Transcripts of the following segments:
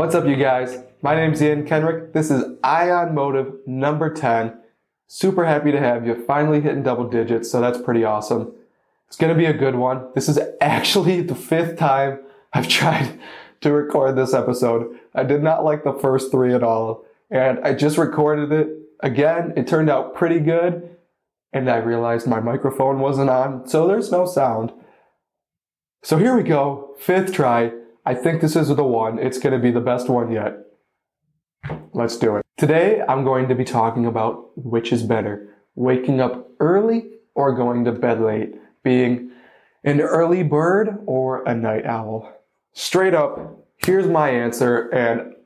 What's up, you guys? My name's Ian Kenrick. This is Ion Motive number 10. Super happy to have you. Finally hitting double digits, so that's pretty awesome. It's gonna be a good one. This is actually the fifth time I've tried to record this episode. I did not like the first three at all, and I just recorded it again. It turned out pretty good, and I realized my microphone wasn't on, so there's no sound. So here we go, fifth try. I think this is the one. It's going to be the best one yet. Let's do it. Today, I'm going to be talking about which is better, waking up early or going to bed late, being an early bird or a night owl. Straight up, here's my answer, and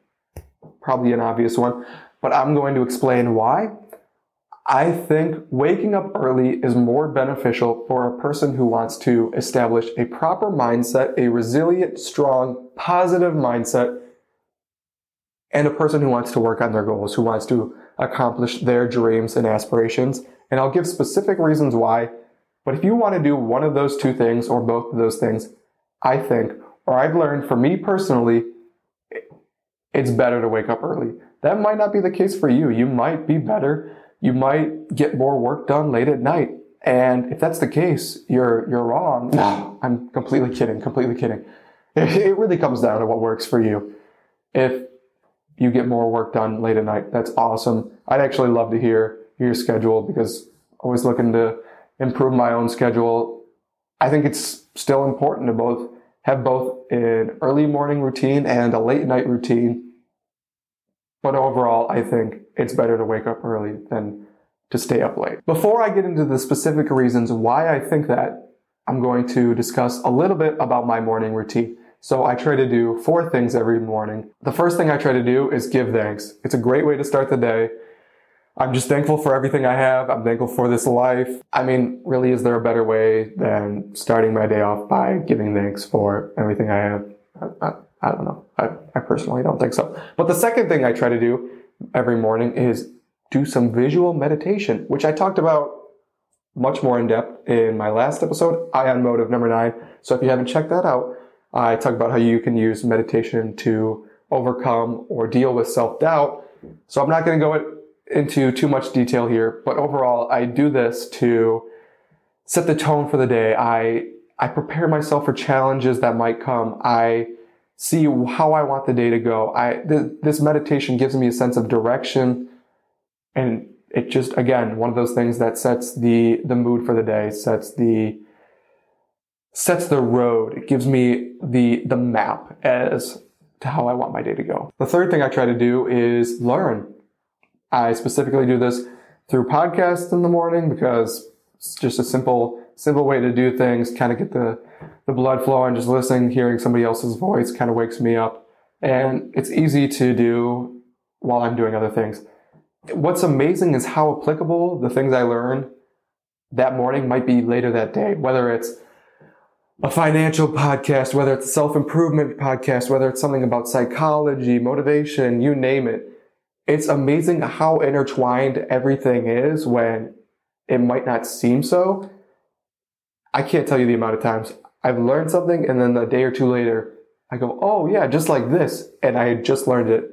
probably an obvious one, but I'm going to explain why I think waking up early is more beneficial for a person who wants to establish a proper mindset, a resilient, strong, positive mindset, and a person who wants to work on their goals, who wants to accomplish their dreams and aspirations. And I'll give specific reasons why. But if you want to do one of those two things or both of those things, I think, or I've learned for me personally, it's better to wake up early. That might not be the case for you. You might be better you might get more work done late at night. And if that's the case, you're, you're wrong. No, I'm completely kidding, completely kidding. It really comes down to what works for you. If you get more work done late at night, that's awesome. I'd actually love to hear your schedule because always looking to improve my own schedule. I think it's still important to both have both an early morning routine and a late night routine. But overall, I think it's better to wake up early than to stay up late. Before I get into the specific reasons why I think that, I'm going to discuss a little bit about my morning routine. So I try to do four things every morning. The first thing I try to do is give thanks. It's a great way to start the day. I'm just thankful for everything I have. I'm thankful for this life. I mean, really, is there a better way than starting my day off by giving thanks for everything I have? Uh, uh, I, don't know. I, I personally don't think so. But the second thing I try to do every morning is do some visual meditation, which I talked about much more in depth in my last episode, Ion Motive number nine. So if you haven't checked that out, I talk about how you can use meditation to overcome or deal with self doubt. So I'm not going to go into too much detail here, but overall, I do this to set the tone for the day. I I prepare myself for challenges that might come. I see how I want the day to go. I th- this meditation gives me a sense of direction, and it just again one of those things that sets the the mood for the day, sets the sets the road. It gives me the the map as to how I want my day to go. The third thing I try to do is learn. I specifically do this through podcasts in the morning because it's just a simple simple way to do things, kind of get the the blood flowing, just listening, hearing somebody else's voice kind of wakes me up. And it's easy to do while I'm doing other things. What's amazing is how applicable the things I learn that morning might be later that day, whether it's a financial podcast, whether it's a self improvement podcast, whether it's something about psychology, motivation, you name it. It's amazing how intertwined everything is when it might not seem so. I can't tell you the amount of times I've learned something and then a day or two later, I go, oh yeah, just like this. And I just learned it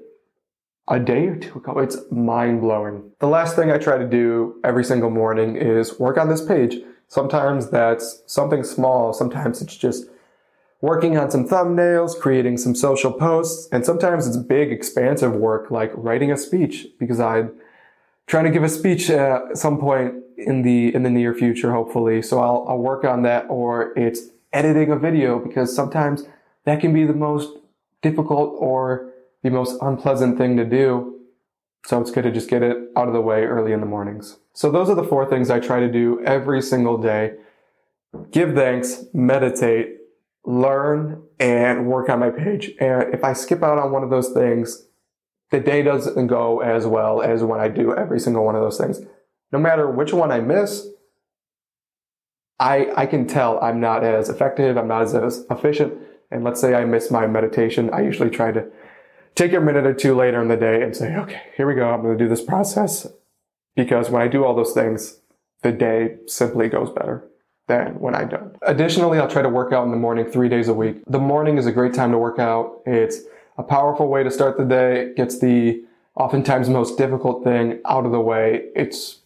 a day or two ago. It's mind blowing. The last thing I try to do every single morning is work on this page. Sometimes that's something small. Sometimes it's just working on some thumbnails, creating some social posts. And sometimes it's big, expansive work like writing a speech because I'm trying to give a speech at some point in the, in the near future, hopefully. So I'll, I'll work on that or it's editing a video because sometimes that can be the most difficult or the most unpleasant thing to do. So it's good to just get it out of the way early in the mornings. So those are the four things I try to do every single day. Give thanks, meditate, learn, and work on my page. And if I skip out on one of those things, the day doesn't go as well as when I do every single one of those things. No matter which one I miss, I, I can tell I'm not as effective, I'm not as, efficient. And let's say I miss my meditation, I usually try to take a minute or two later in the day and say, okay, here we go. I'm going to do this process. Because when I do all those things, the day simply goes better than when I don't. Additionally, I'll try to work out in the morning three days a week. The morning is a great time to work out. It's a powerful way to start the day, It gets the oftentimes most difficult thing out of the way. It's,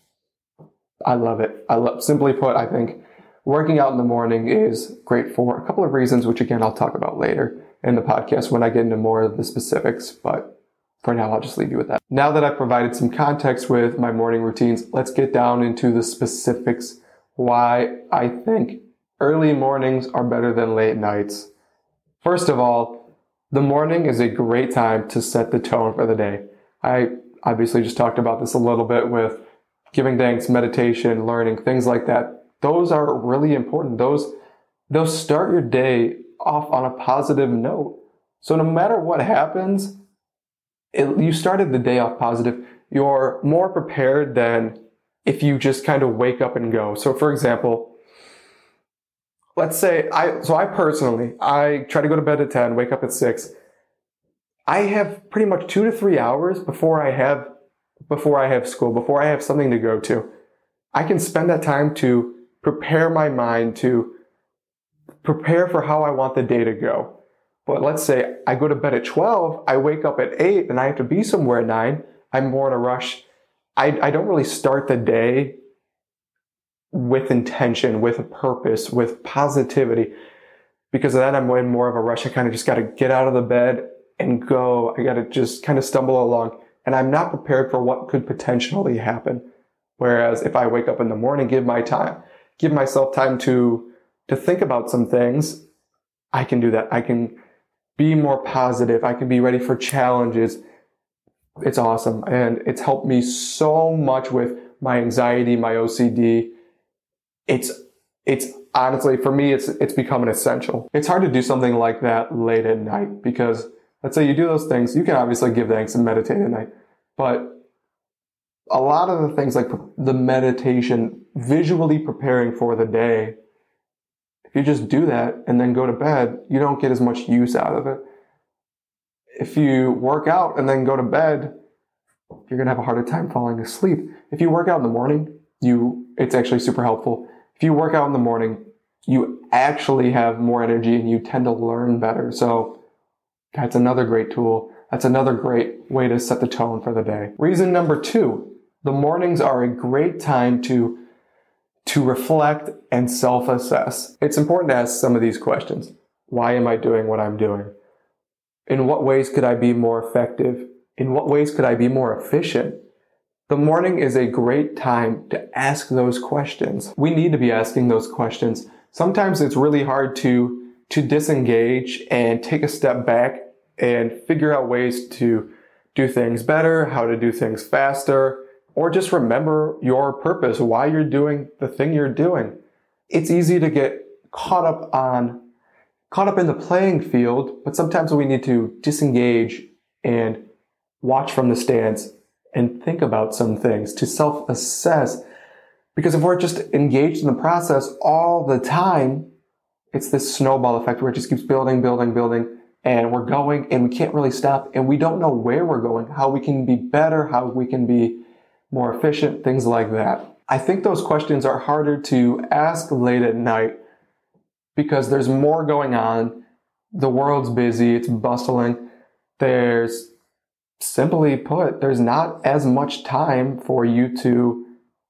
I love it. I love, simply put, I think working out in the morning is great for a couple of reasons, which again, I'll talk about later in the podcast when I get into more of the specifics, but for now, I'll just leave you with that. Now that I've provided some context with my morning routines, let's get down into the specifics why I think early mornings are better than late nights. First of all, the morning is a great time to set the tone for the day. I obviously just talked about this a little bit with giving thanks, meditation, learning, things like that. Those are really important. Those, those start your day off on a positive note. So no matter what happens, it, you started the day off positive. You're more prepared than if you just kind of wake up and go. So for example, let's say I, so I personally, I try to go to bed at 10, wake up at 6. I have pretty much two to three hours before I have, before I have school, before I have something to go to. I can spend that time to prepare my mind to prepare for how I want the day to go. But let's say I go to bed at 12, I wake up at 8, and I have to be somewhere at 9. I'm more in a rush. I, I don't really start the day with intention, with a purpose, with positivity. Because of that, I'm in more of a rush. I kind of just got to get out of the bed and go. I got to just kind of stumble along. And I'm not prepared for what could potentially happen. Whereas if I wake up in the morning, give my time, give myself time to, to think about some things, I can do that. I can be more positive. I can be ready for challenges. It's awesome. And it's helped me so much with my anxiety, my OCD. It's, it's honestly, for me, it's, it's become an essential. It's hard to do something like that late at night because let's say you do those things. You can obviously give thanks and meditate at night, but a lot of the things like the meditation, visually preparing for the day, if you just do that and then go to bed, you don't get as much use out of it. If you work out and then go to bed, you're going to have a harder time falling asleep. If you work out in the morning, you, it's actually super helpful. If you work out in the morning, you actually have more energy and you tend to learn better. So that's another great tool. That's another great way to set the tone for the day. Reason number two, the mornings are a great time to to reflect and self-assess. It's important to ask some of these questions. Why am I doing what I'm doing? In what ways could I be more effective? In what ways could I be more efficient? The morning is a great time to ask those questions. We need to be asking those questions. Sometimes it's really hard to, to disengage and take a step back and figure out ways to do things better, how to do things faster, or just remember your purpose, why you're doing the thing you're doing. It's easy to get caught up on, caught up in the playing field, but sometimes we need to disengage and watch from the stands and think about some things to self-assess. Because if we're just engaged in the process all the time, it's this snowball effect where it just keeps building, building, building, and we're going and we can't really stop and we don't know where we're going, how we can be better, how we can be more efficient, things like that. I think those questions are harder to ask late at night because there's more going on. The world's busy, it's bustling. There's simply put, there's not as much time for you to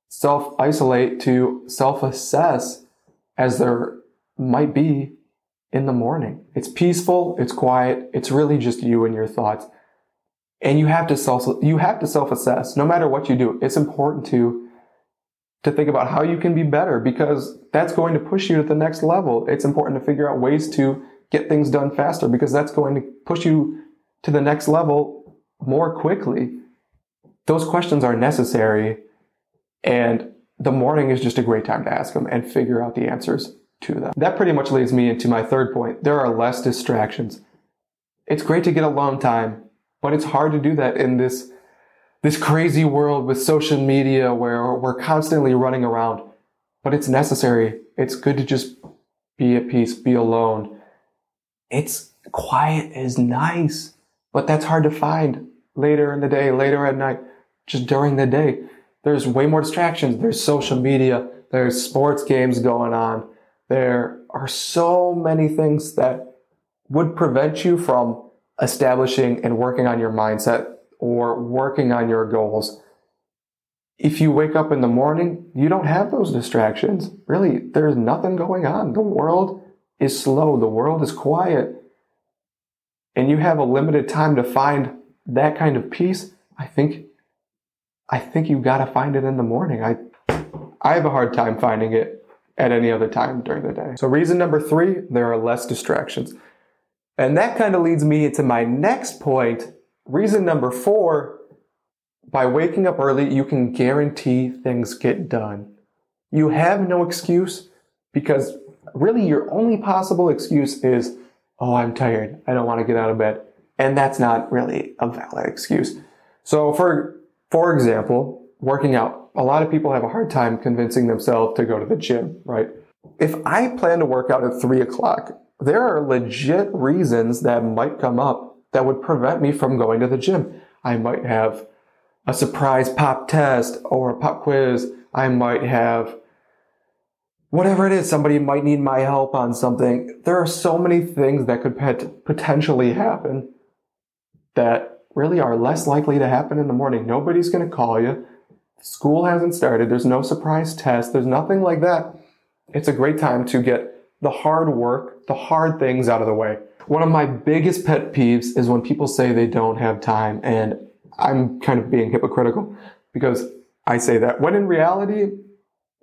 self isolate, to self assess as there might be in the morning. It's peaceful, it's quiet, it's really just you and your thoughts. And you have to self you have to self assess no matter what you do. It's important to to think about how you can be better because that's going to push you to the next level. It's important to figure out ways to get things done faster because that's going to push you to the next level more quickly. Those questions are necessary and the morning is just a great time to ask them and figure out the answers to them that pretty much leads me into my third point there are less distractions it's great to get alone time but it's hard to do that in this, this crazy world with social media where we're constantly running around. But it's necessary. It's good to just be at peace, be alone. It's quiet is nice, but that's hard to find later in the day, later at night, just during the day. There's way more distractions. There's social media. There's sports games going on. There are so many things that would prevent you from establishing and working on your mindset or working on your goals. If you wake up in the morning, you don't have those distractions. Really, there's nothing going on. The world is slow. The world is quiet. And you have a limited time to find that kind of peace. I think, I think you gotta find it in the morning. I, I have a hard time finding it at any other time during the day. So reason number three, there are less distractions. And that kind of leads me into my next point. Reason number four, by waking up early, you can guarantee things get done. You have no excuse because really your only possible excuse is, oh, I'm tired. I don't want to get out of bed. And that's not really a valid excuse. So for, for example, working out, a lot of people have a hard time convincing themselves to go to the gym, right? If I plan to work out at three o'clock, there are legit reasons that might come up that would prevent me from going to the gym. I might have a surprise pop test or a pop quiz. I might have whatever it is, somebody might need my help on something. There are so many things that could potentially happen that really are less likely to happen in the morning. Nobody's going to call you. School hasn't started. There's no surprise test. There's nothing like that. It's a great time to get the hard work, the hard things out of the way. One of my biggest pet peeves is when people say they don't have time and I'm kind of being hypocritical because I say that when in reality,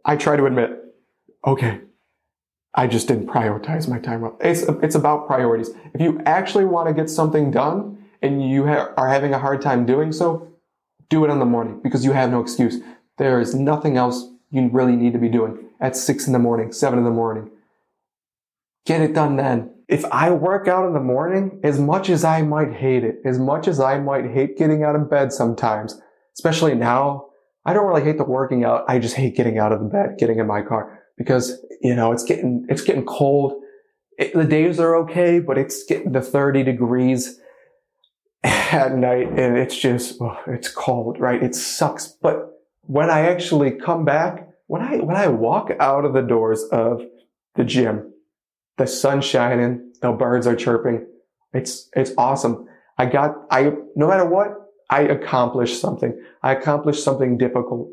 I try to admit, okay, I just didn't prioritize my time well. It's, it's about priorities. If you actually want to get something done and you ha- are having a hard time doing so, do it in the morning because you have no excuse. There is nothing else you really need to be doing at six in the morning, seven in the morning. Get it done then. If I work out in the morning, as much as I might hate it, as much as I might hate getting out of bed sometimes, especially now, I don't really hate the working out. I just hate getting out of the bed, getting in my car because, you know, it's getting, it's getting cold. It, the days are okay, but it's getting to 30 degrees at night and it's just, oh, it's cold, right? It sucks. But when I actually come back, when I, when I walk out of the doors of the gym, the sun's shining, the birds are chirping. It's, it's awesome. I got, I, no matter what, I accomplished something. I accomplished something difficult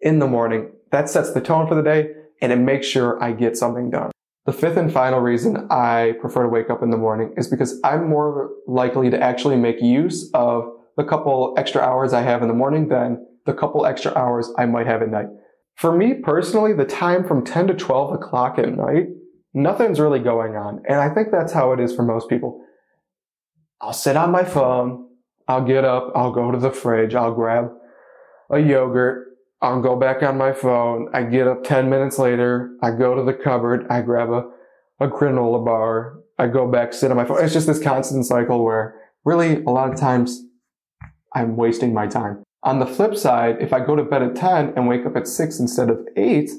in the morning. That sets the tone for the day and it makes sure I get something done. The fifth and final reason I prefer to wake up in the morning is because I'm more likely to actually make use of the couple extra hours I have in the morning than the couple extra hours I might have at night. For me personally, the time from 10 to 12 o'clock at night, nothing's really going on. And I think that's how it is for most people. I'll sit on my phone. I'll get up. I'll go to the fridge. I'll grab a yogurt. I'll go back on my phone. I get up 10 minutes later. I go to the cupboard. I grab a, a granola bar. I go back, sit on my phone. It's just this constant cycle where really a lot of times I'm wasting my time. On the flip side, if I go to bed at 10 and wake up at 6 instead of 8,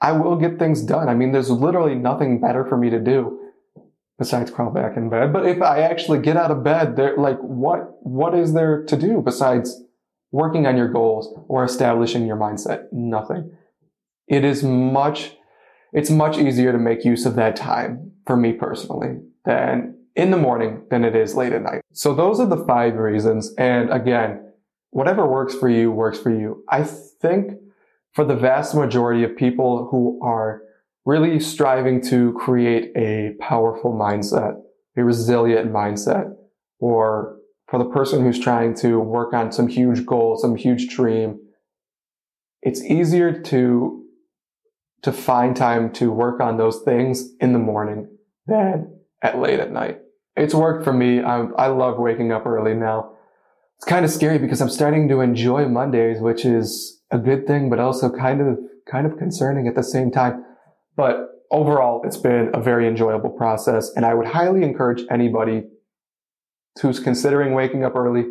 I will get things done. I mean, there's literally nothing better for me to do besides crawl back in bed. But if I actually get out of bed, there, like, what, what is there to do besides working on your goals or establishing your mindset. Nothing. It is much, it's much easier to make use of that time for me personally than in the morning than it is late at night. So those are the five reasons. And again, whatever works for you works for you. I think for the vast majority of people who are really striving to create a powerful mindset, a resilient mindset, or for the person who's trying to work on some huge goal, some huge dream, it's easier to to find time to work on those things in the morning than at late at night. It's worked for me. I, I love waking up early now. It's kind of scary because I'm starting to enjoy Mondays, which is a good thing, but also kind of kind of concerning at the same time. But overall, it's been a very enjoyable process, and I would highly encourage anybody who's considering waking up early,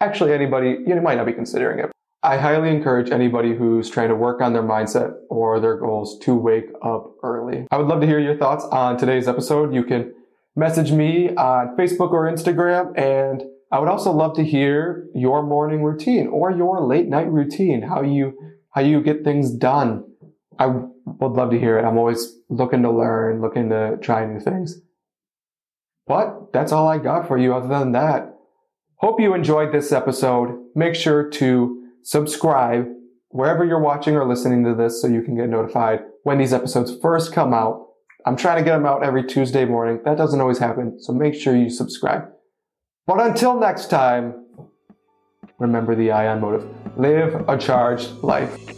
actually anybody, you might not be considering it. I highly encourage anybody who's trying to work on their mindset or their goals to wake up early. I would love to hear your thoughts on today's episode. You can message me on Facebook or Instagram and I would also love to hear your morning routine or your late night routine, how you, how you get things done. I would love to hear it. I'm always looking to learn, looking to try new things. But that's all I got for you other than that. Hope you enjoyed this episode. Make sure to subscribe wherever you're watching or listening to this so you can get notified when these episodes first come out. I'm trying to get them out every Tuesday morning. That doesn't always happen, so make sure you subscribe. But until next time, remember the ion motive. Live a charged life.